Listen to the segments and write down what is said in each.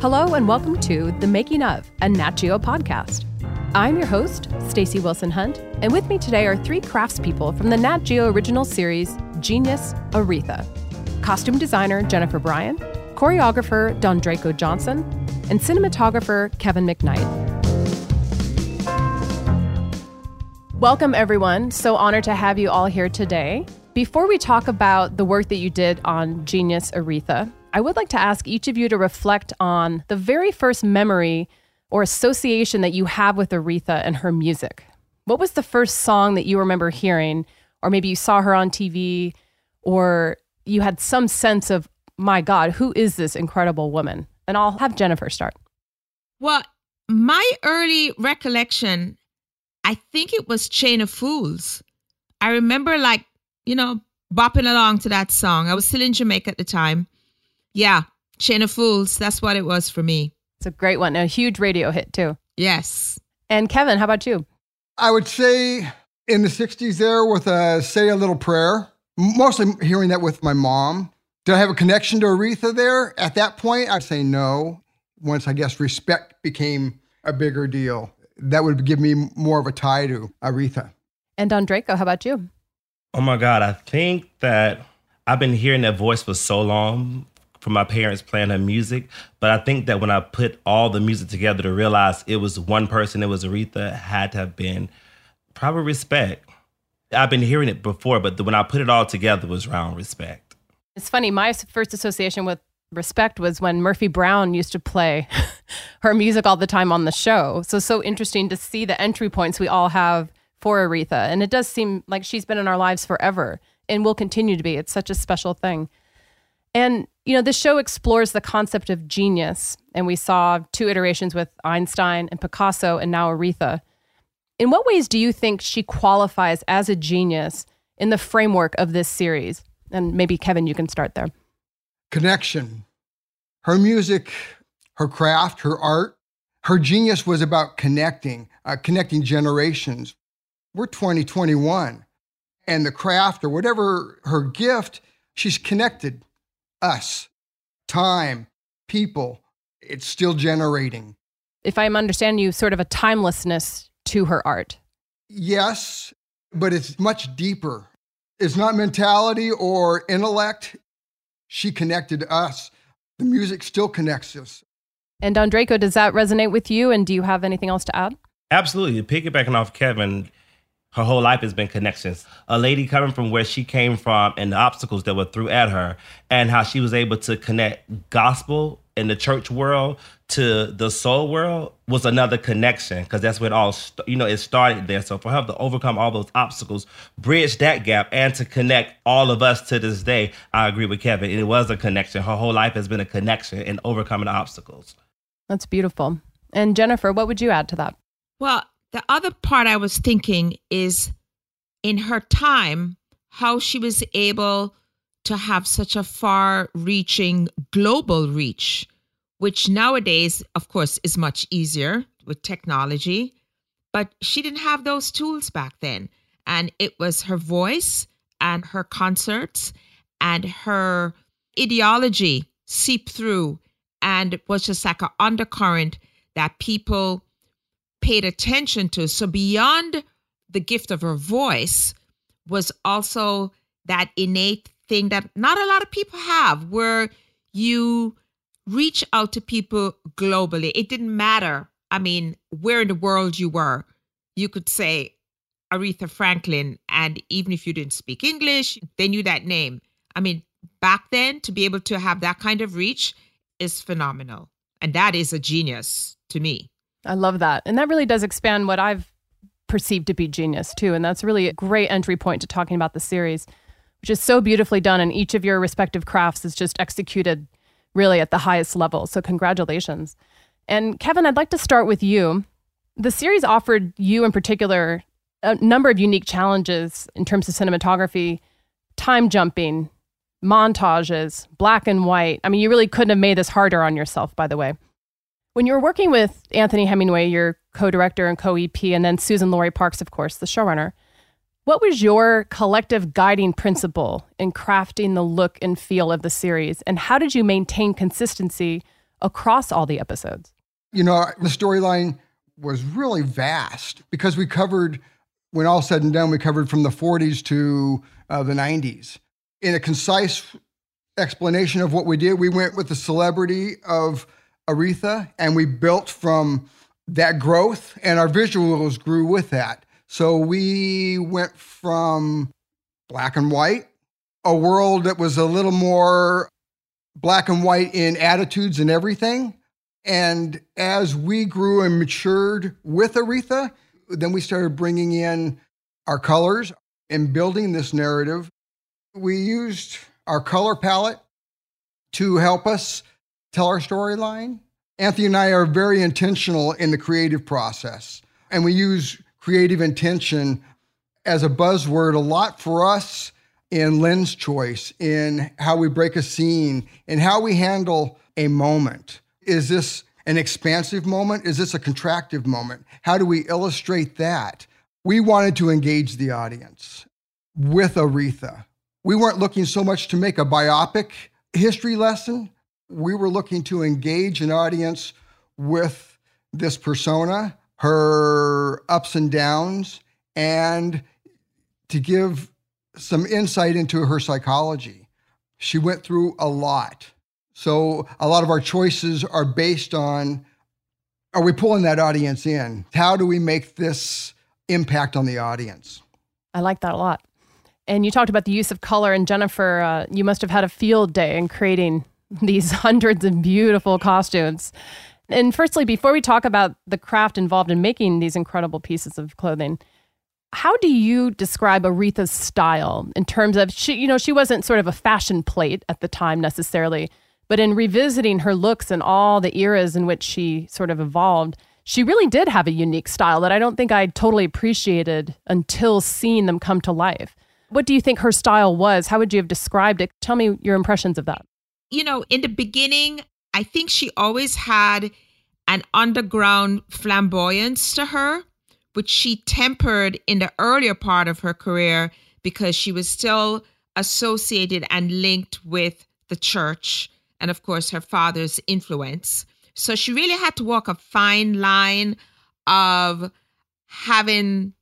Hello and welcome to The Making of, a Nat Geo podcast. I'm your host, Stacey Wilson Hunt, and with me today are three craftspeople from the Nat Geo original series Genius Aretha. Costume designer Jennifer Bryan, choreographer Dondraico Johnson, and cinematographer Kevin McKnight. Welcome, everyone. So honored to have you all here today. Before we talk about the work that you did on Genius Aretha, I would like to ask each of you to reflect on the very first memory or association that you have with Aretha and her music. What was the first song that you remember hearing, or maybe you saw her on TV, or you had some sense of, my God, who is this incredible woman? And I'll have Jennifer start. Well, my early recollection, I think it was Chain of Fools. I remember, like, you know, bopping along to that song. I was still in Jamaica at the time. Yeah, Chain of Fools. That's what it was for me. It's a great one, a huge radio hit too. Yes. And Kevin, how about you? I would say in the 60s there with a Say a Little Prayer, mostly hearing that with my mom. Did I have a connection to Aretha there? At that point, I'd say no. Once I guess respect became a bigger deal, that would give me more of a tie to Aretha. And Dondraico, how about you? Oh my God, I think that I've been hearing that voice for so long from my parents playing her music. But I think that when I put all the music together to realize it was one person, it was Aretha, had to have been probably respect. I've been hearing it before, but the, when I put it all together was around respect. It's funny. My first association with respect was when Murphy Brown used to play her music all the time on the show. So so interesting to see the entry points we all have for Aretha, and it does seem like she's been in our lives forever and will continue to be. It's such a special thing. And, you know, this show explores the concept of genius. And we saw two iterations with Einstein and Picasso and now Aretha. In what ways do you think she qualifies as a genius in the framework of this series? And maybe, Kevin, you can start there. Connection. Her music, her craft, her art, her genius was about connecting, uh, connecting generations. We're 2021, and the craft or whatever her gift, she's connected us, time, people. It's still generating. If I'm understanding you, sort of a timelessness to her art. Yes, but it's much deeper. It's not mentality or intellect. She connected us. The music still connects us. And Dondraico, does that resonate with you? And do you have anything else to add? Absolutely. Piggybacking off Kevin, her whole life has been connections. A lady coming from where she came from and the obstacles that were threw at her, and how she was able to connect gospel in the church world to the soul world was another connection because that's where it all st- you know it started there. So for her to overcome all those obstacles, bridge that gap, and to connect all of us to this day, I agree with Kevin. It was a connection. Her whole life has been a connection in overcoming obstacles. That's beautiful. And Jennifer, what would you add to that? Well, the other part I was thinking is in her time, how she was able to have such a far reaching global reach, which nowadays, of course, is much easier with technology. But she didn't have those tools back then. And it was her voice and her concerts and her ideology seep through. And was just like an undercurrent that people paid attention to. So beyond the gift of her voice was also that innate thing that not a lot of people have where you reach out to people globally. It didn't matter. I mean, where in the world you were, you could say Aretha Franklin, and even if you didn't speak English, they knew that name. I mean, back then, to be able to have that kind of reach is phenomenal. And that is a genius to me. I love that. And that really does expand what I've perceived to be genius, too. And that's really a great entry point to talking about the series, which is so beautifully done. And each of your respective crafts is just executed really at the highest level. So, congratulations. And Kevin, I'd like to start with you. The series offered you, in particular, a number of unique challenges in terms of cinematography, time jumping, montages, black and white. I mean, you really couldn't have made this harder on yourself, by the way. When you were working with Anthony Hemingway, your co director and co EP, and then Suzan-Lori Parks, of course, the showrunner, what was your collective guiding principle in crafting the look and feel of the series? And how did you maintain consistency across all the episodes? You know, the storyline was really vast because we covered, when all said and done, we covered from the 40s to uh, the 90s. In a concise explanation of what we did, we went with the celebrity of Aretha and we built from that growth, and our visuals grew with that. So we went from black and white, a world that was a little more black and white in attitudes and everything. And as we grew and matured with Aretha, then we started bringing in our colors and building this narrative. We used our color palette to help us tell our storyline. Anthony and I are very intentional in the creative process, and we use creative intention as a buzzword a lot for us in lens choice, in how we break a scene, in how we handle a moment. Is this an expansive moment? Is this a contractive moment? How do we illustrate that? We wanted to engage the audience with Aretha. We weren't looking so much to make a biopic history lesson. We were looking to engage an audience with this persona, her ups and downs, and to give some insight into her psychology. She went through a lot. So a lot of our choices are based on are we pulling that audience in? How do we make this impact on the audience? I like that a lot. And you talked about the use of color. And Jennifer, uh, you must have had a field day in creating these hundreds of beautiful costumes. And firstly, before we talk about the craft involved in making these incredible pieces of clothing, how do you describe Aretha's style in terms of she, you know, she wasn't sort of a fashion plate at the time necessarily, but in revisiting her looks and all the eras in which she sort of evolved, she really did have a unique style that I don't think I totally appreciated until seeing them come to life. What do you think her style was? How would you have described it? Tell me your impressions of that. You know, in the beginning, I think she always had an underground flamboyance to her which she tempered in the earlier part of her career because she was still associated and linked with the church and, of course, her father's influence. So she really had to walk a fine line of having,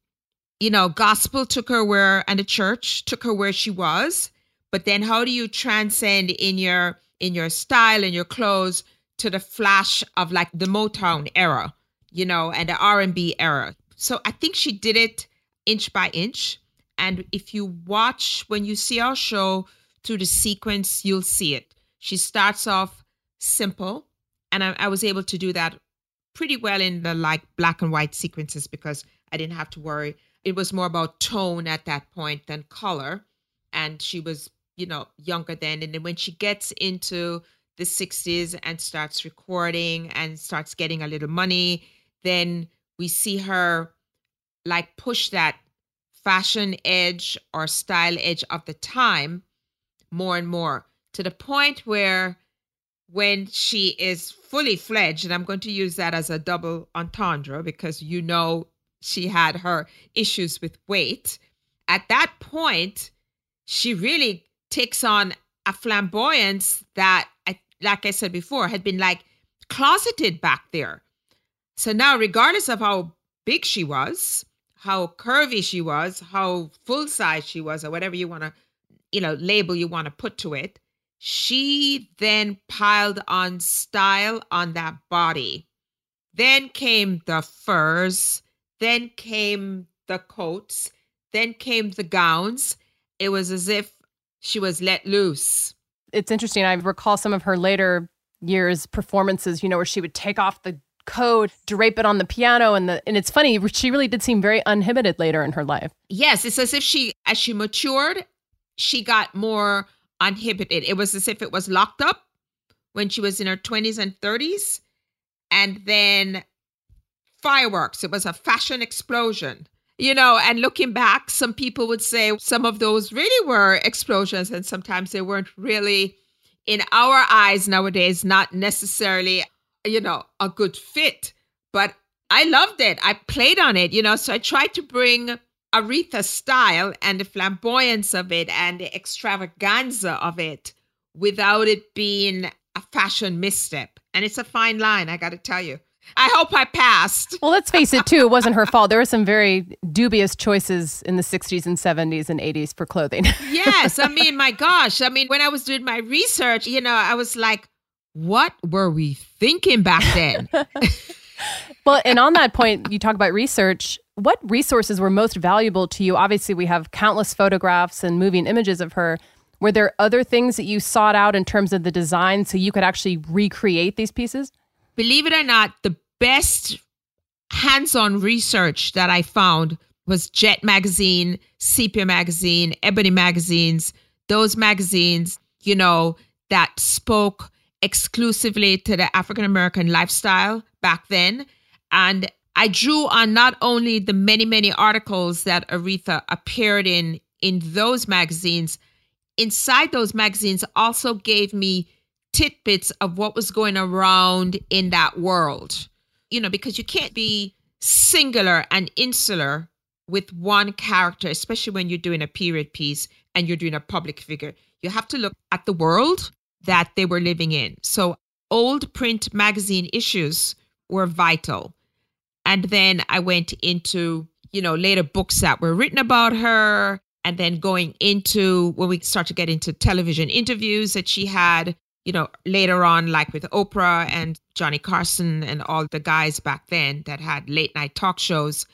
you know, gospel took her where, and the church took her where she was. But then how do you transcend in your in your style and your clothes to the flash of like the Motown era, you know, and the R&B era. So I think she did it inch by inch. And if you watch, when you see our show through the sequence, you'll see it. She starts off simple. And I, I was able to do that pretty well in the like black and white sequences because I didn't have to worry. It was more about tone at that point than color. And she was, you know, younger then. And then when she gets into the 60s and starts recording and starts getting a little money, then we see her like push that fashion edge or style edge of the time more and more to the point where when she is fully fledged, and I'm going to use that as a double entendre because you know she had her issues with weight. At that point, she really takes on a flamboyance that, like I said before, had been like closeted back there. So now, regardless of how big she was, how curvy she was, how full size she was, or whatever you want to, you know, label you want to put to it, she then piled on style on that body. Then came the furs, then came the coats, then came the gowns. It was as if she was let loose. It's interesting. I recall some of her later years performances, you know, where she would take off the coat, drape it on the piano, and the and it's funny. She really did seem very uninhibited later in her life. Yes, it's as if she, as she matured, she got more uninhibited. It was as if it was locked up when she was in her twenties and thirties, and then fireworks. It was a fashion explosion. You know, and looking back, some people would say some of those really were explosions, and sometimes they weren't really, in our eyes nowadays, not necessarily you know, a good fit. But I loved it. I played on it, you know, so I tried to bring Aretha style and the flamboyance of it and the extravaganza of it without it being a fashion misstep. And it's a fine line, I got to tell you. I hope I passed. Well, let's face it, too. It wasn't her fault. There were some very dubious choices in the 60s and 70s and 80s for clothing. yes. I mean, my gosh. I mean, when I was doing my research, you know, I was like, what were we thinking back then? well, and on that point, you talk about research. What resources were most valuable to you? Obviously, we have countless photographs and moving images of her. Were there other things that you sought out in terms of the design so you could actually recreate these pieces? Believe it or not, the best hands on research that I found was Jet Magazine, Sepia Magazine, Ebony Magazines, those magazines, you know, that spoke exclusively to the African American lifestyle back then. And I drew on not only the many, many articles that Aretha appeared in in those magazines, inside those magazines also gave me tidbits of what was going around in that world. You know, because you can't be singular and insular with one character, especially when you're doing a period piece and you're doing a public figure. You have to look at the world that they were living in. So, old print magazine issues were vital. And then I went into, you know, later books that were written about her. And then going into when we start to get into television interviews that she had, you know, later on, like with Oprah and Johnny Carson and all the guys back then that had late night talk shows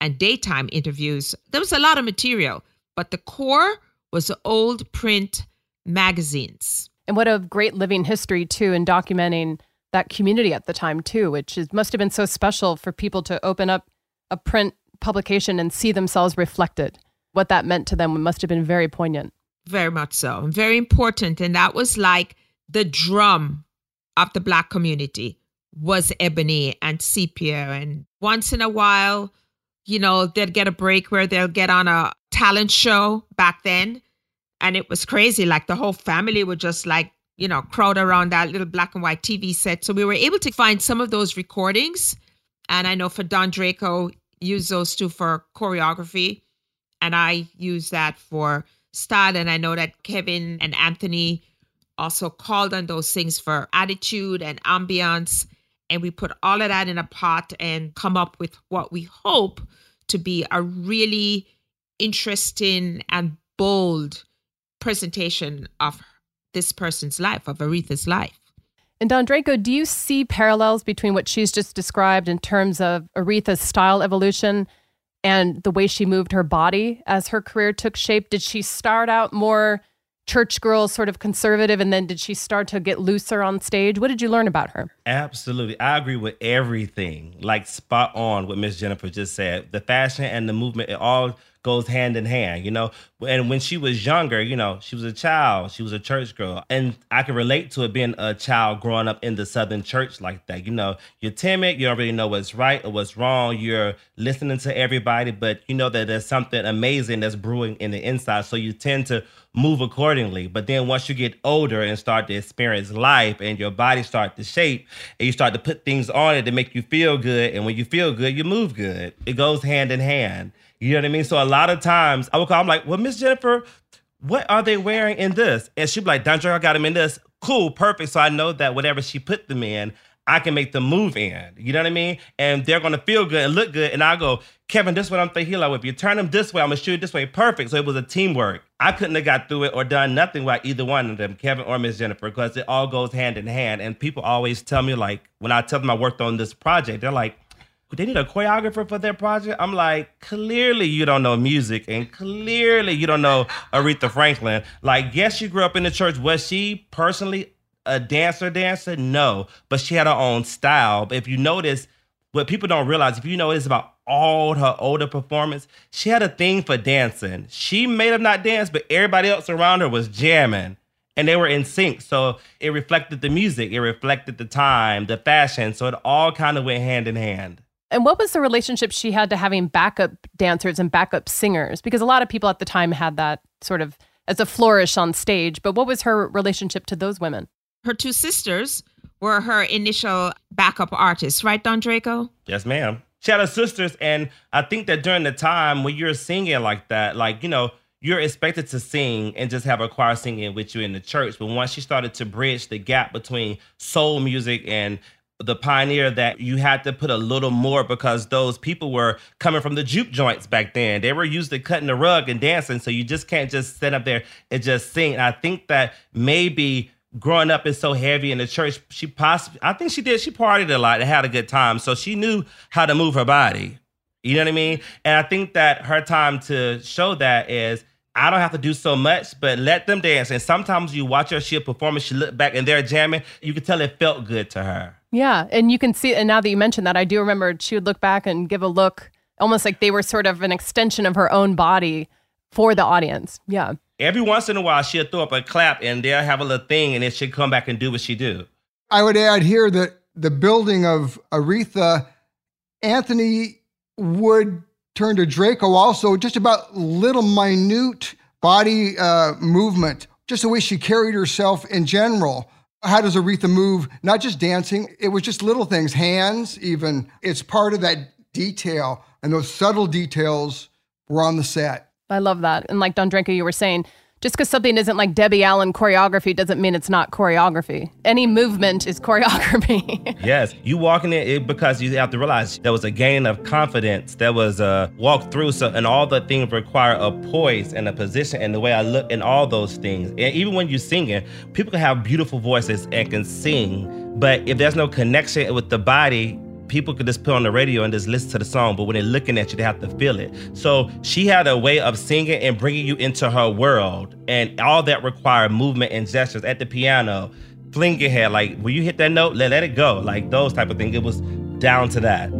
and daytime interviews. There was a lot of material, but the core was the old print magazines. And what a great living history, too, in documenting that community at the time, too, which is, must have been so special for people to open up a print publication and see themselves reflected. What that meant to them must have been very poignant. Very much so. Very important. And that was like the drum of the Black community was Ebony and Sepia. And once in a while, you know, they'd get a break where they'll get on a talent show back then and it was crazy. Like the whole family would just like, you know, crowd around that little black and white TV set. So we were able to find some of those recordings. And I know for Dondraico, use those two for choreography. And I use that for style. And I know that Kevin and Anthony also called on those things for attitude and ambiance. And we put all of that in a pot and come up with what we hope to be a really interesting and bold presentation of this person's life, of Aretha's life. And Dondraico, do you see parallels between what she's just described in terms of Aretha's style evolution and the way she moved her body as her career took shape? Did she start out more church girl, sort of conservative, and then did she start to get looser on stage? What did you learn about her? Absolutely. I agree with everything. Like spot on what Miss Jennifer just said. The fashion and the movement, it all goes hand in hand, you know. And when she was younger, you know, she was a child, she was a church girl. And I can relate to it being a child growing up in the Southern church like that. You know, you're timid, you really know what's right or what's wrong. You're listening to everybody, but you know that there's something amazing that's brewing in the inside. So you tend to move accordingly. But then once you get older and start to experience life and your body start to shape and you start to put things on it to make you feel good. And when you feel good, you move good. It goes hand in hand. You know what I mean? So a lot of times I would call, I'm like, well, Miss Jennifer, what are they wearing in this? And she'd be like, Don I got them in this. Cool, perfect. So I know that whatever she put them in, I can make them move in. You know what I mean? And they're gonna feel good and look good. And I go, Kevin, this is what I'm thinking. Like, if you turn them this way, I'm gonna shoot it this way. Perfect. So it was a teamwork. I couldn't have got through it or done nothing with either one of them, Kevin or Miss Jennifer, because it all goes hand in hand. And people always tell me, like, when I tell them I worked on this project, they're like, they need a choreographer for their project. I'm like, clearly you don't know music, and clearly you don't know Aretha Franklin. Like, yes, she grew up in the church. Was she personally a dancer? Dancer? No, but she had her own style. But if you notice, what people don't realize, if you notice about all her older performance, she had a thing for dancing. She may have not danced, but everybody else around her was jamming and they were in sync. So it reflected the music, it reflected the time, the fashion. So it all kind of went hand in hand. And what was the relationship she had to having backup dancers and backup singers? Because a lot of people at the time had that sort of as a flourish on stage. But what was her relationship to those women? Her two sisters were her initial backup artists, right, Dondraico? Yes, ma'am. She had her sisters, and I think that during the time when you're singing like that, like, you know, you're expected to sing and just have a choir singing with you in the church. But once she started to bridge the gap between soul music and the pioneer that you had to put a little more because those people were coming from the juke joints back then. They were used to cutting the rug and dancing. So you just can't just sit up there and just sing. And I think that maybe growing up is so heavy in the church, she possibly, I think she did, she partied a lot and had a good time. So she knew how to move her body. You know what I mean? And I think that her time to show that is I don't have to do so much, but let them dance. And sometimes you watch her, she perform, and she look back and they're jamming. You can tell it felt good to her. Yeah. And you can see, and now that you mentioned that, I do remember she would look back and give a look almost like they were sort of an extension of her own body for the audience. Yeah. Every once in a while, she'll throw up a clap and they'll have a little thing and then she'll come back and do what she do. I would add here that the building of Aretha, Anthony would turn to Draco also just about little minute body uh, movement, just the way she carried herself in general. How does Aretha move? Not just dancing, it was just little things, hands, even. It's part of that detail, and those subtle details were on the set. I love that. And like Dondraico, you were saying, just because something isn't like Debbie Allen choreography doesn't mean it's not choreography. Any movement is choreography. yes, you walking in it because you have to realize there was a gain of confidence. There was a walk through, so and all the things require a poise and a position and the way I look and all those things. And even when you're singing, people can have beautiful voices and can sing, but if there's no connection with the body, people could just put on the radio and just listen to the song, but when they're looking at you, they have to feel it. So she had a way of singing and bringing you into her world, and all that required movement and gestures at the piano. Fling your head, like when you hit that note, let, let it go, like those type of things. It was down to that.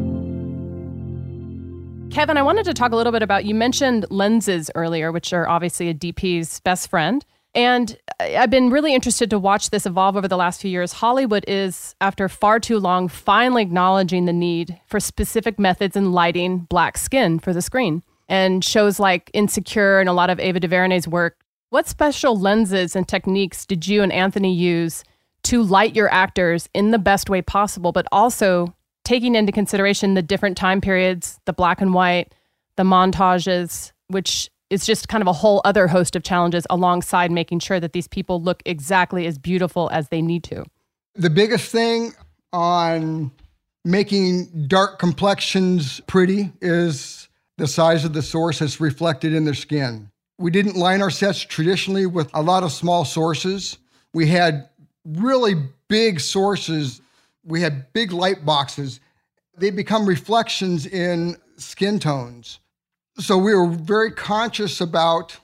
Kevin, I wanted to talk a little bit about you mentioned lenses earlier, which are obviously a DP's best friend. And I've been really interested to watch this evolve over the last few years. Hollywood is, after far too long, finally acknowledging the need for specific methods in lighting black skin for the screen. And shows like Insecure and a lot of Ava DuVernay's work. What special lenses and techniques did you and Anthony use to light your actors in the best way possible, but also taking into consideration the different time periods, the black and white, the montages, which it's just kind of a whole other host of challenges alongside making sure that these people look exactly as beautiful as they need to. The biggest thing on making dark complexions pretty is the size of the source that's reflected in their skin. We didn't line our sets traditionally with a lot of small sources. We had really big sources. We had big light boxes. They become reflections in skin tones so we were very conscious about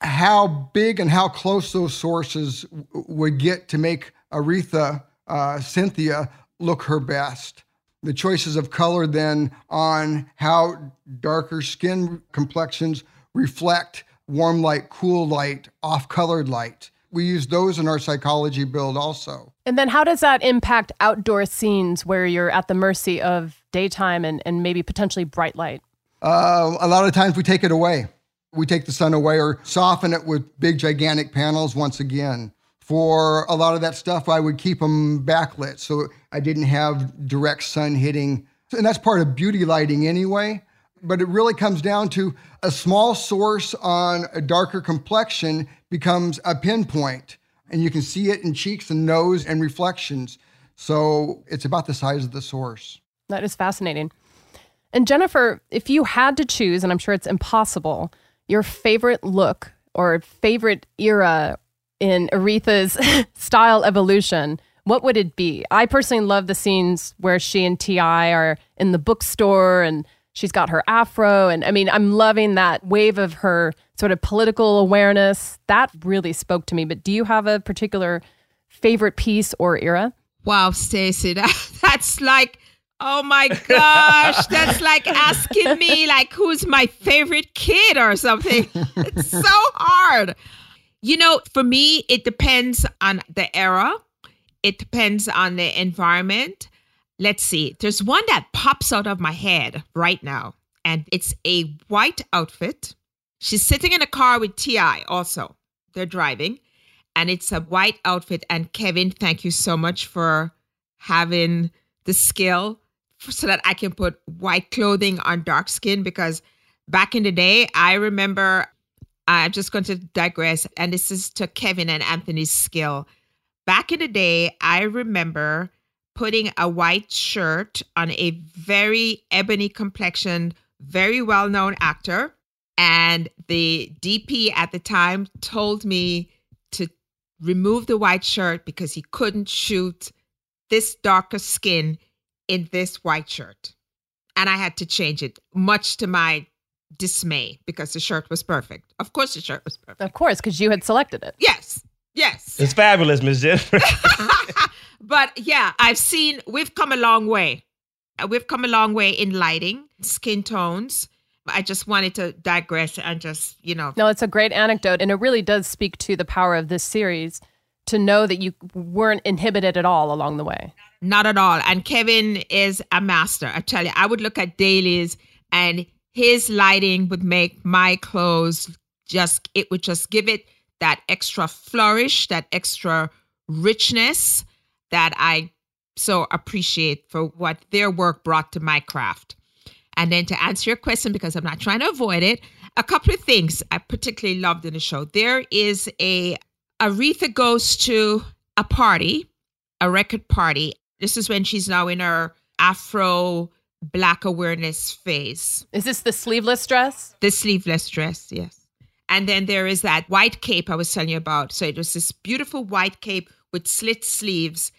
how big and how close those sources w- would get to make Aretha uh, Cynthia look her best. The choices of color then on how darker skin complexions reflect warm light, cool light, off colored light. We use those in our psychology build also. And then how does that impact outdoor scenes where you're at the mercy of daytime and, and maybe potentially bright light? Uh, a lot of times we take it away. We take the sun away or soften it with big, gigantic panels once again. For a lot of that stuff, I would keep them backlit so I didn't have direct sun hitting. And that's part of beauty lighting anyway. But it really comes down to a small source on a darker complexion becomes a pinpoint. And you can see it in cheeks and nose and reflections. So it's about the size of the source. That is fascinating. And Jennifer, if you had to choose, and I'm sure it's impossible, your favorite look or favorite era in Aretha's style evolution, what would it be? I personally love the scenes where she and T.I. are in the bookstore and she's got her afro. And I mean, I'm loving that wave of her sort of political awareness. That really spoke to me. But do you have a particular favorite piece or era? Wow, Stacey, that, that's like Oh my gosh, that's like asking me like who's my favorite kid or something. It's so hard. You know, for me it depends on the era. It depends on the environment. Let's see. There's one that pops out of my head right now and it's a white outfit. She's sitting in a car with T.I. also. They're driving and it's a white outfit and Kevin, thank you so much for having the skill so that I can put white clothing on dark skin because back in the day, I remember I'm just going to digress. And this is to Kevin and Anthony's skill. Back in the day, I remember putting a white shirt on a very ebony complexioned, very well known actor. And the DP at the time told me to remove the white shirt because he couldn't shoot this darker skin in this white shirt. And I had to change it, much to my dismay, because the shirt was perfect. Of course, the shirt was perfect. Of course, because you had selected it. Yes, yes. It's fabulous, Miss Jennifer. but yeah, I've seen, we've come a long way. Uh, We've come a long way in lighting, skin tones. I just wanted to digress and just, you know, No, it's a great anecdote, and it really does speak to the power of this series to know that you weren't inhibited at all along the way. Not at all. And Kevin is a master. I tell you, I would look at dailies and his lighting would make my clothes just, it would just give it that extra flourish, that extra richness that I so appreciate for what their work brought to my craft. And then to answer your question, because I'm not trying to avoid it, a couple of things I particularly loved in the show. There is a Aretha goes to a party, a record party. This is when she's now in her Afro Black awareness phase. Is this the sleeveless dress? The sleeveless dress, yes. And then there is that white cape I was telling you about. So it was this beautiful white cape with slit sleeves,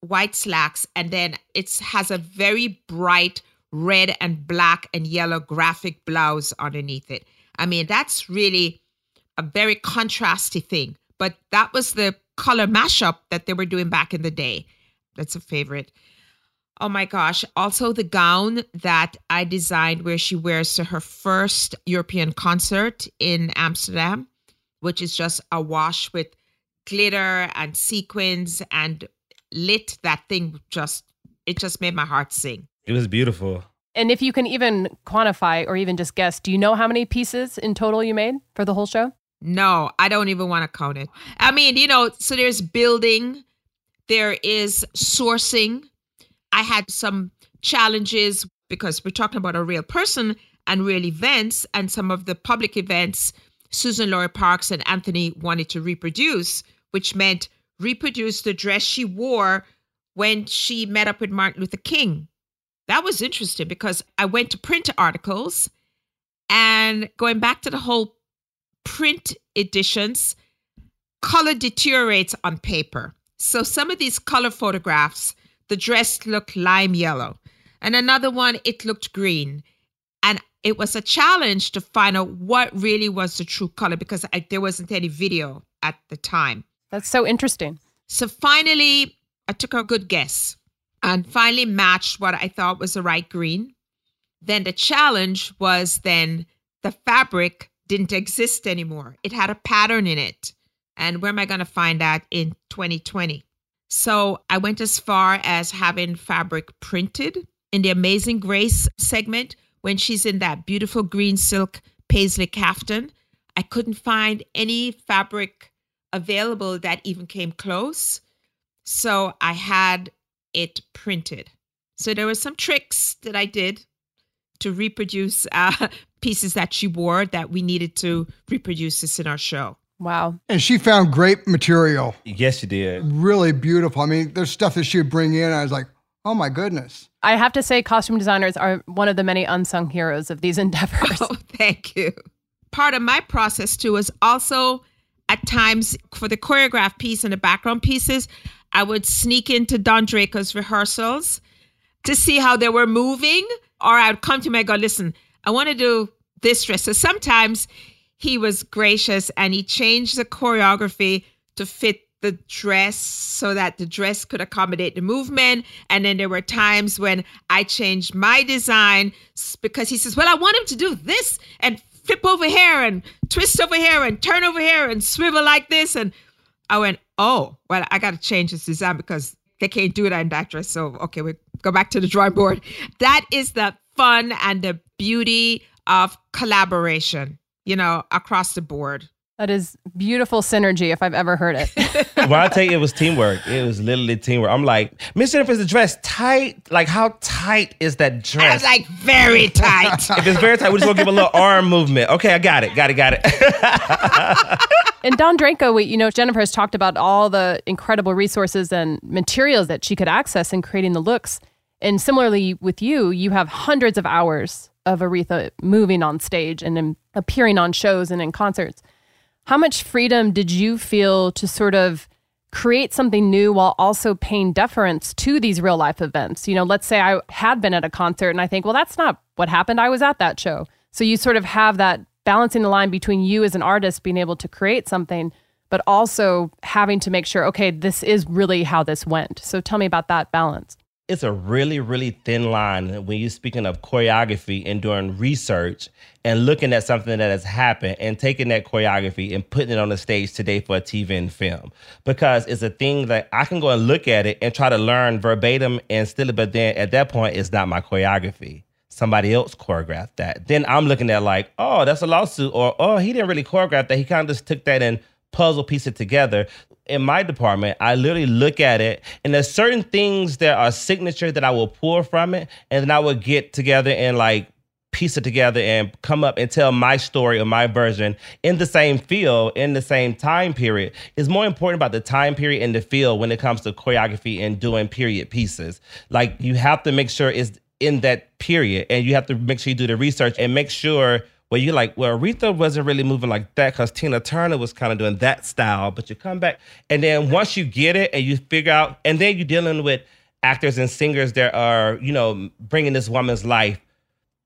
white slacks, and then it has a very bright red and black and yellow graphic blouse underneath it. I mean, that's really a very contrasty thing. But that was the color mashup that they were doing back in the day. That's a favorite. Oh my gosh. Also, the gown that I designed where she wears to her first European concert in Amsterdam, which is just a wash with glitter and sequins and lit that thing just, it just made my heart sing. it was beautiful. And if you can even quantify or even just guess, do you know how many pieces in total you made for the whole show? No, I don't even want to count it. I mean, you know, so there's building, there is sourcing. I had some challenges because we're talking about a real person and real events, and some of the public events Suzan-Lori Parks and Anthony wanted to reproduce, which meant reproduce the dress she wore when she met up with Martin Luther King. That was interesting because I went to print articles and going back to the whole print editions, color deteriorates on paper. So some of these color photographs, the dress looked lime yellow, and another one, it looked green. And it was a challenge to find out what really was the true color because I, there wasn't any video at the time. That's so interesting. So finally, I took a good guess and finally matched what I thought was the right green. Then the challenge was then the fabric didn't exist anymore. It had a pattern in it. And where am I going to find that in 2020? So I went as far as having fabric printed in the Amazing Grace segment when she's in that beautiful green silk paisley caftan. I couldn't find any fabric available that even came close. So I had it printed. So there were some tricks that I did to reproduce uh, pieces that she wore that we needed to reproduce this in our show. Wow. And she found great material, Yes, she did. really beautiful. I mean, there's stuff that she would bring in. I was like, oh my goodness. I have to say, costume designers are one of the many unsung heroes of these endeavors. Oh, thank you. Part of my process too was also at times for the choreographed piece and the background pieces, I would sneak into Dondraico's rehearsals to see how they were moving, or I would come to him and go, listen, I want to do this dress. So sometimes he was gracious and he changed the choreography to fit the dress so that the dress could accommodate the movement. And then there were times when I changed my design because he says, Well, I want him to do this and flip over here and twist over here and turn over here and swivel like this. And I went, Oh, well, I got to change this design because they can't do that in that dress. So, okay, we go back to the drawing board. That is the fun and the beauty of collaboration, you know, across the board. That is beautiful synergy if I've ever heard it. well, I tell you, it was teamwork. It was literally teamwork. I'm like, Miss Jennifer, is the dress tight? Like, how tight is that dress? I was like, very tight. if it's very tight, we're just gonna give a little arm movement. Okay, I got it, got it, got it. and Dondraico, we, you know, Jennifer has talked about all the incredible resources and materials that she could access in creating the looks. And similarly with you, you have hundreds of hours of Aretha moving on stage and in, appearing on shows and in concerts. How much freedom did you feel to sort of create something new while also paying deference to these real life events? You know, let's say I had been at a concert and I think, well, that's not what happened. I was at that show. So you sort of have that balancing the line between you as an artist being able to create something, but also having to make sure, okay, this is really how this went. So tell me about that balance it's a really, really thin line when you're speaking of choreography and doing research and looking at something that has happened and taking that choreography and putting it on the stage today for a TV and film. Because it's a thing that I can go and look at it and try to learn verbatim and still, but then at that point, it's not my choreography. Somebody else choreographed that. Then I'm looking at like, oh, that's a lawsuit, or oh, he didn't really choreograph that. He kind of just took that and puzzle piece it together in my department, I literally look at it, and there's certain things that are signature that I will pull from it, and then I will get together and like piece it together and come up and tell my story or my version in the same field in the same time period. Is more important about the time period and the field when it comes to choreography and doing period pieces. Like you have to make sure it's in that period and you have to make sure you do the research and make sure where you're like, well, Aretha wasn't really moving like that because Tina Turner was kind of doing that style. But you come back, and then once you get it and you figure out, and then you're dealing with actors and singers that are, you know, bringing this woman's life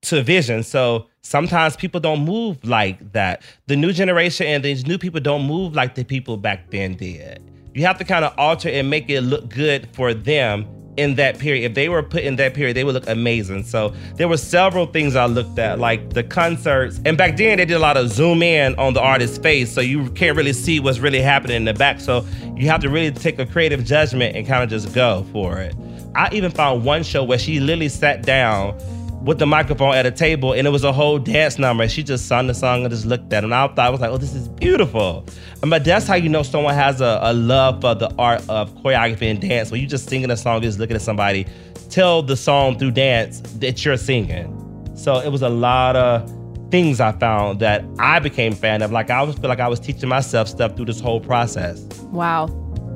to vision. So sometimes people don't move like that. The new generation and these new people don't move like the people back then did. You have to kind of alter and make it look good for them in that period. If they were put in that period, they would look amazing. So there were several things I looked at, like the concerts. And back then, they did a lot of zoom in on the artist's face, so you can't really see what's really happening in the back. So you have to really take a creative judgment and kind of just go for it. I even found one show where she literally sat down with the microphone at a table and it was a whole dance number. She just sung the song and just looked at it. And I thought, I was like, oh, this is beautiful. But that's how you know someone has a, a love for the art of choreography and dance. When you just singing a song, just looking at somebody tell the song through dance that you're singing. So it was a lot of things I found that I became fan of. Like I always feel like I was teaching myself stuff through this whole process. Wow.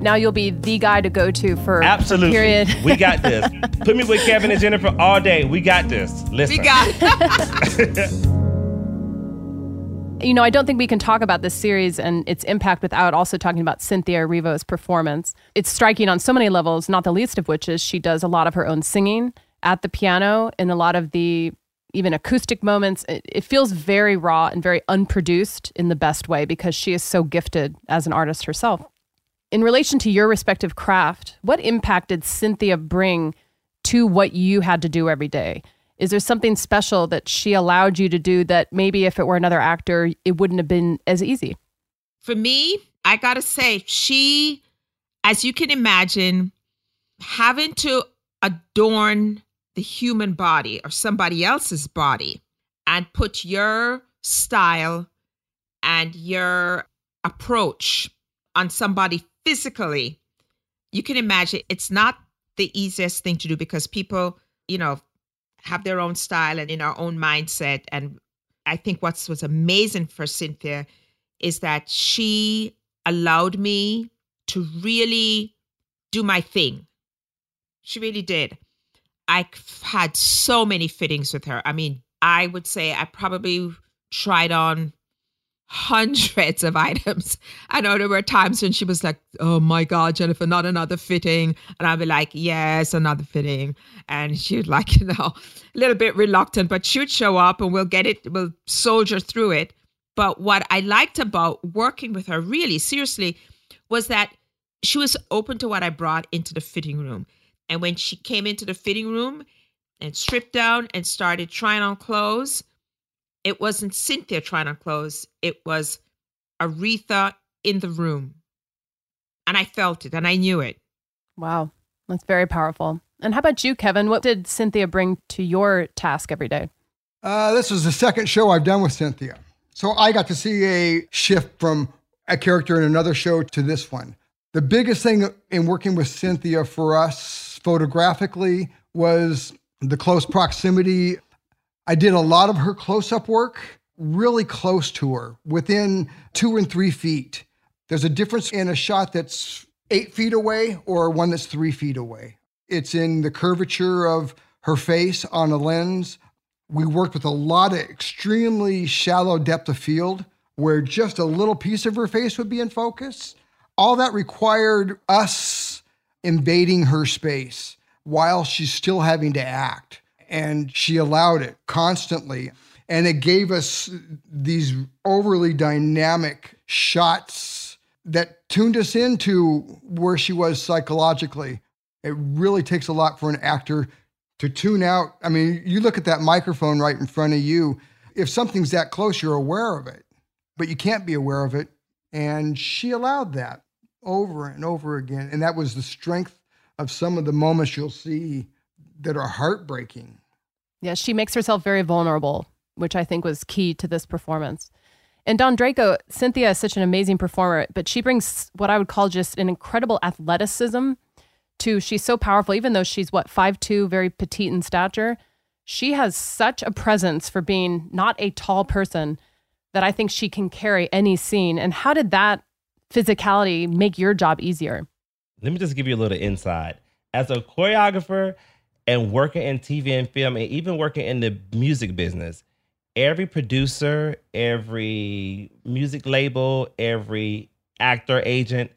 Now you'll be the guy to go to for absolutely. Period. we got this. Put me with Kevin and Jennifer all day. We got this. Listen. We got. you know, I don't think we can talk about this series and its impact without also talking about Cynthia Erivo's performance. It's striking on so many levels, not the least of which is she does a lot of her own singing at the piano in a lot of the even acoustic moments. It, it, feels very raw and very unproduced in the best way because she is so gifted as an artist herself in relation to your respective craft, what impact did Cynthia bring to what you had to do every day? Is there something special that she allowed you to do that maybe if it were another actor, it wouldn't have been as easy? For me, I got to say, she, as you can imagine, having to adorn the human body or somebody else's body and put your style and your approach on somebody physically, you can imagine it's not the easiest thing to do because people, you know, have their own style and in our own mindset. And I think what was amazing for Cynthia is that she allowed me to really do my thing. She really did. I had so many fittings with her. I mean, I would say I probably tried on hundreds of items. I know there were times when she was like, Oh my God, Jennifer, not another fitting. And I'd be like, Yes, another fitting. And she'd like, you know, a little bit reluctant, but she'd show up and we'll get it, we'll soldier through it. But what I liked about working with her really seriously was that she was open to what I brought into the fitting room. And when she came into the fitting room and stripped down and started trying on clothes, it wasn't Cynthia trying on clothes, it was Aretha in the room. And I felt it and I knew it. Wow. That's very powerful. And how about you, Kevin? What did Cynthia bring to your task every day? Uh, this was the second show I've done with Cynthia. So I got to see a shift from a character in another show to this one. The biggest thing in working with Cynthia for us photographically was the close proximity. I did a lot of her close up work really close to her, within two and three feet. There's a difference in a shot that's eight feet away or one that's three feet away. It's in the curvature of her face on a lens. We worked with a lot of extremely shallow depth of field where just a little piece of her face would be in focus. All that required us invading her space while she's still having to act. And she allowed it constantly. And it gave us these overly dynamic shots that tuned us into where she was psychologically. It really takes a lot for an actor to tune out. I mean, you look at that microphone right in front of you. If something's that close, you're aware of it, but you can't be aware of it. And she allowed that over and over again. And that was the strength of some of the moments you'll see that are heartbreaking. Yeah, she makes herself very vulnerable which I think was key to this performance. And Dondraico, Cynthia is such an amazing performer, but she brings what I would call just an incredible athleticism to she's so powerful, even though she's what, five two, very petite in stature. She has such a presence for being not a tall person that I think she can carry any scene. And how did that physicality make your job easier? Let me just give you a little insight. As a choreographer and working in TV and film, and even working in the music business, every producer, every music label, every actor agent,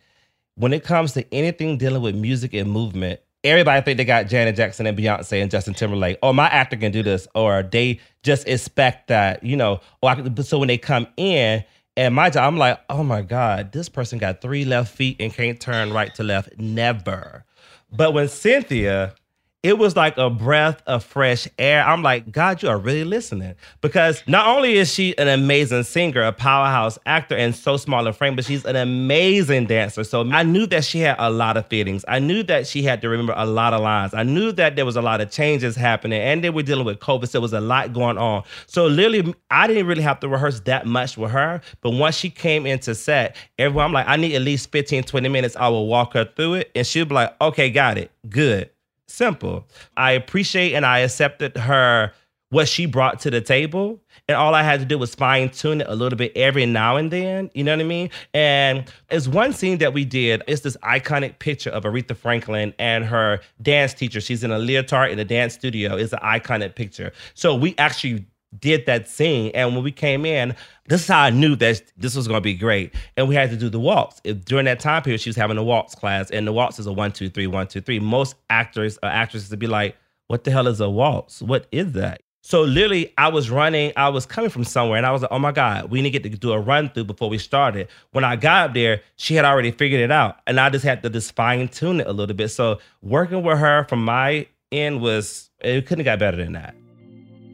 when it comes to anything dealing with music and movement, everybody think they got Janet Jackson and Beyonce and Justin Timberlake. Oh, my actor can do this, or they just expect that, you know. Or so when they come in, and my job, I'm like, oh my god, this person got three left feet and can't turn right to left. Never. But when Cynthia it was like a breath of fresh air. I'm like, God, you are really listening. Because not only is she an amazing singer, a powerhouse actor, and so small in frame, but she's an amazing dancer. So I knew that she had a lot of feelings. I knew that she had to remember a lot of lines. I knew that there was a lot of changes happening, and they were dealing with COVID. So there was a lot going on. So literally, I didn't really have to rehearse that much with her. But once she came into set, everyone, I'm like, I need at least 15, 20 minutes. I will walk her through it. And she'll be like, okay, got it. Good Simple. I appreciate and I accepted her what she brought to the table. And all I had to do was fine tune it a little bit every now and then. You know what I mean? And it's one scene that we did. It's this iconic picture of Aretha Franklin and her dance teacher. She's in a leotard in a dance studio. It's an iconic picture. So we actually did that scene. And when we came in, this is how I knew that this was going to be great. And we had to do the waltz. If, during that time period, she was having a waltz class, and the waltz is a one, two, three, one, two, three. Most actors or actresses would be like, what the hell is a waltz? What is that? So literally, I was running, I was coming from somewhere, and I was like, oh my God, we need to get to do a run through before we started. When I got up there, she had already figured it out. And I just had to just fine tune it a little bit. So working with her from my end was, it couldn't have got better than that.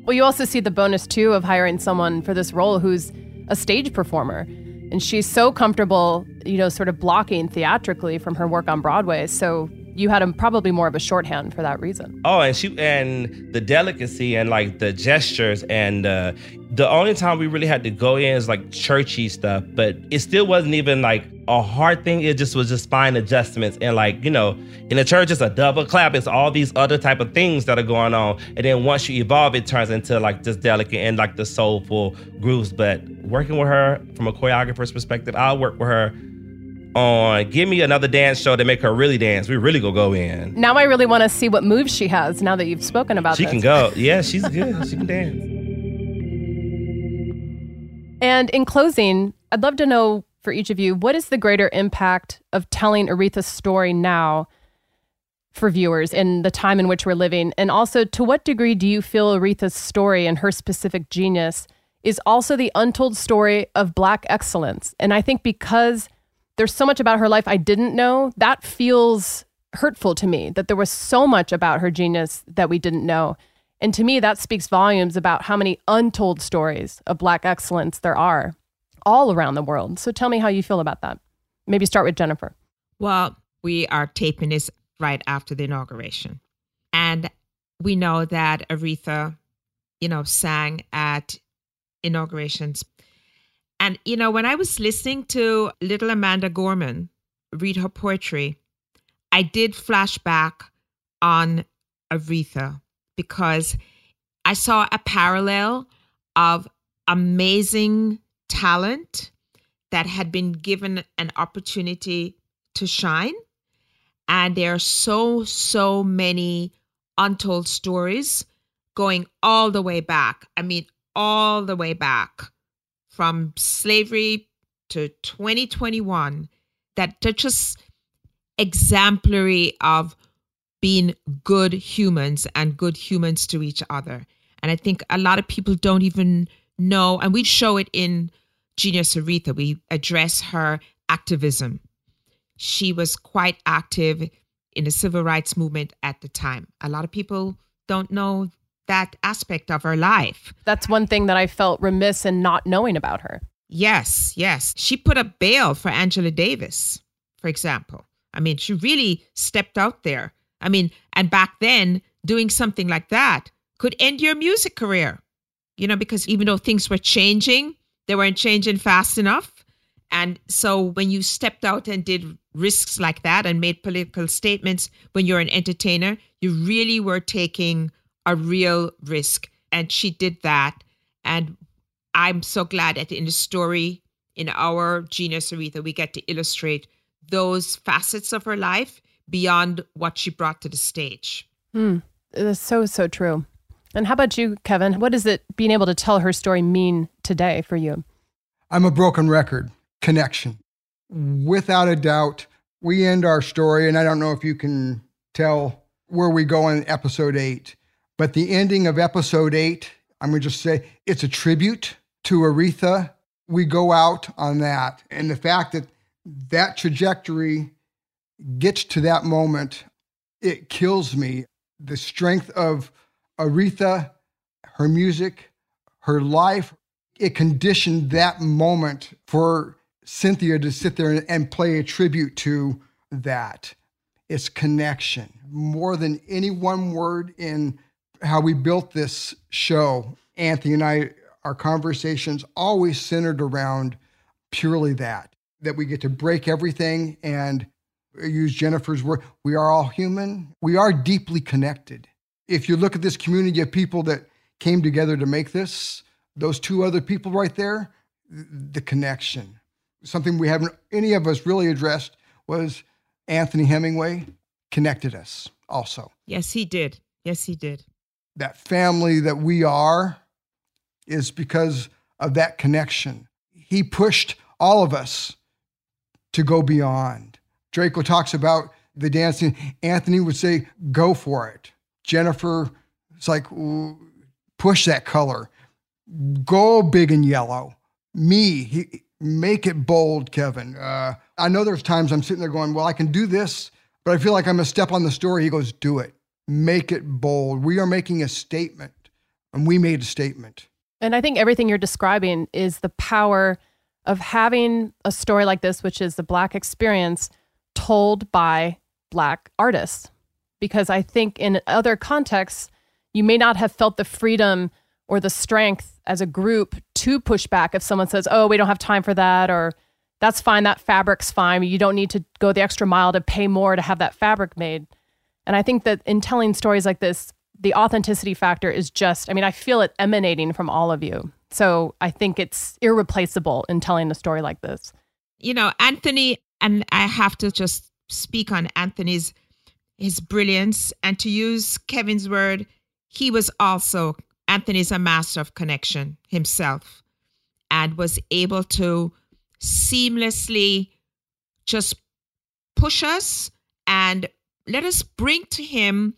Well, you also see the bonus too of hiring someone for this role who's a stage performer. And she's so comfortable, you know, sort of blocking theatrically from her work on Broadway. So you had a, probably more of a shorthand for that reason. Oh, and she and the delicacy and like the gestures and uh, the only time we really had to go in is like churchy stuff, but it still wasn't even like a hard thing. It just was just fine adjustments and like you know, in the church it's a double clap. It's all these other type of things that are going on, and then once you evolve, it turns into like this delicate and like the soulful grooves. But working with her from a choreographer's perspective, I'll work with her on give me another dance show to make her really dance. We really go go in. Now I really want to see what moves she has. Now that you've spoken about, she this. can go. Yeah, she's good. she can dance. And in closing, I'd love to know for each of you what is the greater impact of telling Aretha's story now for viewers in the time in which we're living, and also to what degree do you feel Aretha's story and her specific genius is also the untold story of Black excellence? And I think because there's so much about her life I didn't know. That feels hurtful to me that there was so much about her genius that we didn't know. And to me, that speaks volumes about how many untold stories of Black excellence there are all around the world. So tell me how you feel about that. Maybe start with Jennifer. Well, we are taping this right after the inauguration. And we know that Aretha, you know, sang at inaugurations. And, you know, when I was listening to little Amanda Gorman read her poetry, I did flashback on Aretha because I saw a parallel of amazing talent that had been given an opportunity to shine. And there are so, so many untold stories going all the way back. I mean, all the way back from slavery to 2021 that are just exemplary of being good humans and good humans to each other. And I think a lot of people don't even know, and we show it in Genius Aretha. We address her activism. She was quite active in the civil rights movement at the time. A lot of people don't know that aspect of her life. That's one thing that I felt remiss in not knowing about her. Yes, yes. She put up bail for Angela Davis, for example. I mean, she really stepped out there. I mean, and back then, doing something like that could end your music career, you know, because even though things were changing, they weren't changing fast enough. And so when you stepped out and did risks like that and made political statements when you're an entertainer, you really were taking a real risk. And she did that. And I'm so glad that in the story, in our Genius Aretha, we get to illustrate those facets of her life beyond what she brought to the stage. Hmm. That's so, so true. And how about you, Kevin? What does it being able to tell her story mean today for you? I'm a broken record connection. Without a doubt, we end our story, and I don't know if you can tell where we go in episode eight, but the ending of episode eight, I'm going to just say it's a tribute to Aretha. We go out on that. And the fact that that trajectory gets to that moment, it kills me. The strength of Aretha, her music, her life, it conditioned that moment for Cynthia to sit there and play a tribute to that. It's connection more than any one word in how we built this show. Anthony and I, our conversations always centered around purely that, that we get to break everything and use Jennifer's word. We are all human. We are deeply connected if you look at this community of people that came together to make this, those two other people right there, the connection. Something we haven't, any of us really addressed was Anthony Hemingway connected us also. Yes, he did. Yes, he did. That family that we are is because of that connection. He pushed all of us to go beyond. Draco talks about the dancing. Anthony would say, go for it. Jennifer, it's like, push that color. Go big and yellow. Me, he, make it bold, Kevin. Uh, I know there's times I'm sitting there going, well, I can do this, but I feel like I'm a step on the story. He goes, do it. Make it bold. We are making a statement, and we made a statement. And I think everything you're describing is the power of having a story like this, which is the Black experience told by Black artists because I think in other contexts, you may not have felt the freedom or the strength as a group to push back if someone says, oh, we don't have time for that, or that's fine, that fabric's fine. You don't need to go the extra mile to pay more to have that fabric made. And I think that in telling stories like this, the authenticity factor is just, I mean, I feel it emanating from all of you. So I think it's irreplaceable in telling a story like this. You know, Anthony, and I have to just speak on Anthony's his brilliance, and to use Kevin's word, he was also Anthony's a master of connection himself and was able to seamlessly just push us and let us bring to him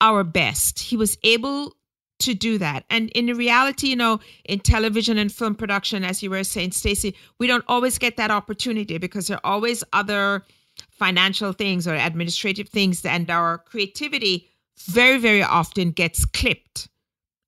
our best. He was able to do that. And in reality, you know, in television and film production, as you were saying, Stacey, we don't always get that opportunity because there are always other financial things or administrative things, and our creativity very, very often gets clipped.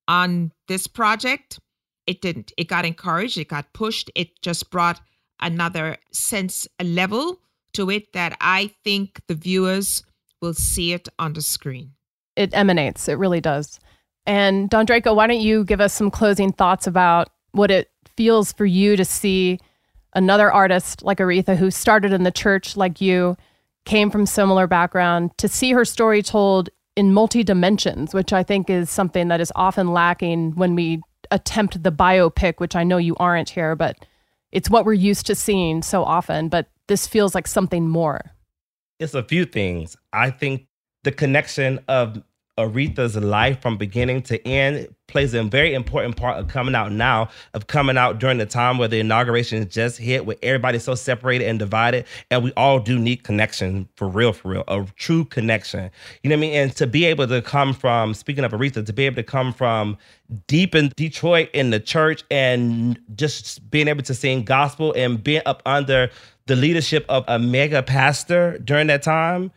On this project, it didn't. It got encouraged, it got pushed, it just brought another sense, a level to it that I think the viewers will see it on the screen. It emanates, it really does. And Dondraico, why don't you give us some closing thoughts about what it feels for you to see another artist like Aretha who started in the church like you, came from similar background, to see her story told in multi dimensions, which I think is something that is often lacking when we attempt the biopic, which I know you aren't here, but it's what we're used to seeing so often. But this feels like something more. It's a few things. I think the connection of Aretha's life from beginning to end plays a very important part of coming out now, of coming out during the time where the inauguration just hit, where everybody's so separated and divided. And we all do need connection for real, for real, a true connection. You know what I mean? And to be able to come from, speaking of Aretha, to be able to come from deep in Detroit in the church and just being able to sing gospel and being up under the leadership of a mega pastor during that time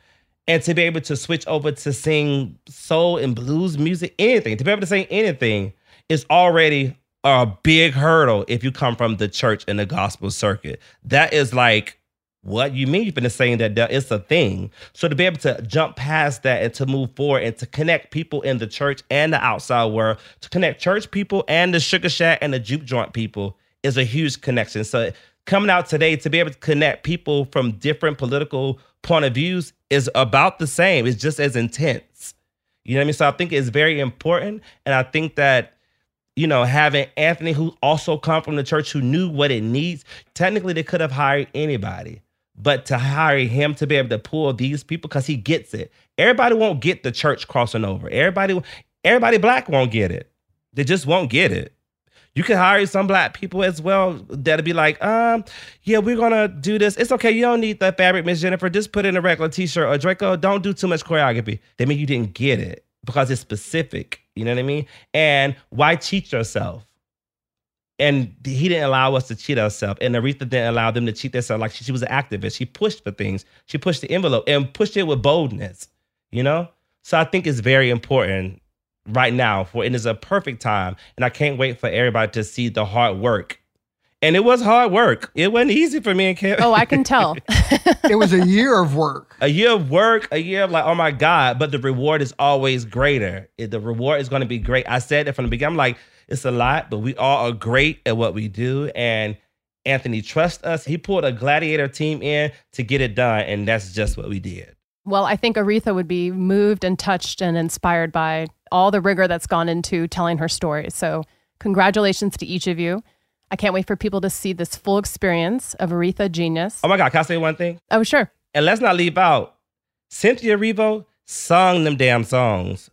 and to be able to switch over to sing soul and blues music, anything, to be able to sing anything is already a big hurdle if you come from the church and the gospel circuit. That is like, what you mean you've been saying that it's a thing. So to be able to jump past that and to move forward and to connect people in the church and the outside world, to connect church people and the sugar shack and the juke joint people is a huge connection. So coming out today to be able to connect people from different political point of views is about the same. It's just as intense. You know what I mean? So I think it's very important. And I think that, you know, having Anthony, who also come from the church, who knew what it needs, technically they could have hired anybody. But to hire him to be able to pull these people, because he gets it. Everybody won't get the church crossing over. Everybody, everybody black won't get it. They just won't get it. You can hire some black people as well that'll be like, um, yeah, we're gonna do this. It's okay. You don't need the fabric, Miss Jennifer. Just put in a regular t-shirt or Draco. Don't do too much choreography. They mean you didn't get it because it's specific. You know what I mean? And why cheat yourself? And he didn't allow us to cheat ourselves. And Aretha didn't allow them to cheat themselves. Like she, she was an activist. She pushed for things. She pushed the envelope and pushed it with boldness. You know? So I think it's very important right now for it is a perfect time and i can't wait for everybody to see the hard work. And it was hard work. It wasn't easy for me and Kim. oh i can tell. It was a year of work. A year of work a year of like oh my god but the reward is always greater. The reward is going to be great. I said it from the beginning. I'm like it's a lot but we all are great at what we do and anthony trust us. He pulled a gladiator team in to get it done and that's just what we did. Well, I think Aretha would be moved and touched and inspired by all the rigor that's gone into telling her story. So, congratulations to each of you. I can't wait for people to see this full experience of Aretha Genius. Oh my God, can I say one thing? Oh, sure. And let's not leave out Cynthia Erivo sung them damn songs.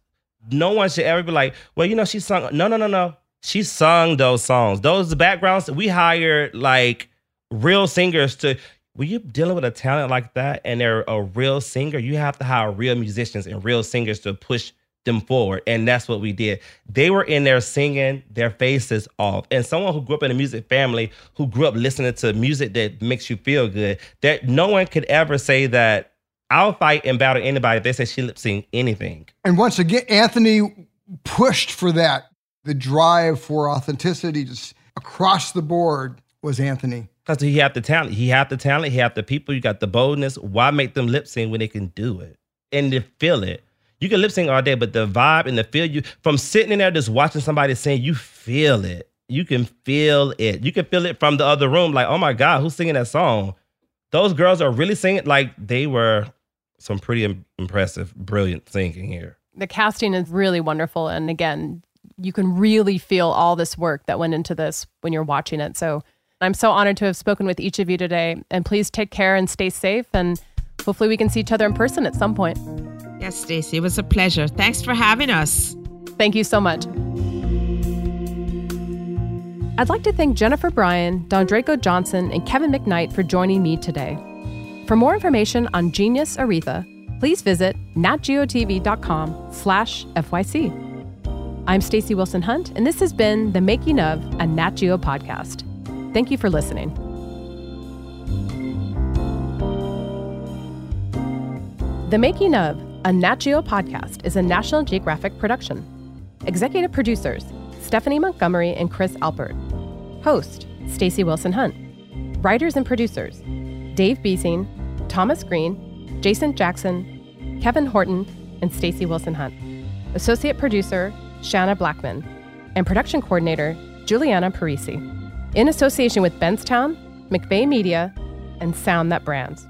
No one should ever be like, well, you know, she sung. No, no, no, no. She sung those songs. Those backgrounds, we hired like real singers to when you're dealing with a talent like that and they're a real singer, you have to hire real musicians and real singers to push them forward. And that's what we did. They were in there singing their faces off. And someone who grew up in a music family, who grew up listening to music that makes you feel good, that no one could ever say that I'll fight and battle anybody if they say she lip sync anything. And once again, Anthony pushed for that. The drive for authenticity just across the board was Anthony. Because he had the talent. He had the talent. He had the people. You got the boldness. Why make them lip sync when they can do it and to feel it? You can lip sync all day, but the vibe and the feel you from sitting in there just watching somebody sing, you feel it. You can feel it. You can feel it from the other room. Like, oh my God, who's singing that song? Those girls are really singing like they were some pretty impressive, brilliant singing here. The casting is really wonderful. And again, you can really feel all this work that went into this when you're watching it. So I'm so honored to have spoken with each of you today. And please take care and stay safe. And hopefully, we can see each other in person at some point. Yes, Stacey, it was a pleasure. Thanks for having us. Thank you so much. I'd like to thank Jennifer Bryan, Dondraico Johnson, and Kevin McKnight for joining me today. For more information on Genius Aretha, please visit natgeotv.com slash FYC. I'm Stacey Wilson Hunt, and this has been the Making of a Nat Geo podcast. Thank you for listening. The Making of a Nat Geo podcast is a National Geographic production. Executive producers Stephanie Montgomery and Chris Alpert. Host Stacey Wilson Hunt. Writers and producers Dave Beasing, Thomas Green, Jason Jackson, Kevin Horton, and Stacey Wilson Hunt. Associate producer Shanna Blackman. And production coordinator Juliana Parisi. in association with Bentstown, McVeigh Media, and Sound That Brands.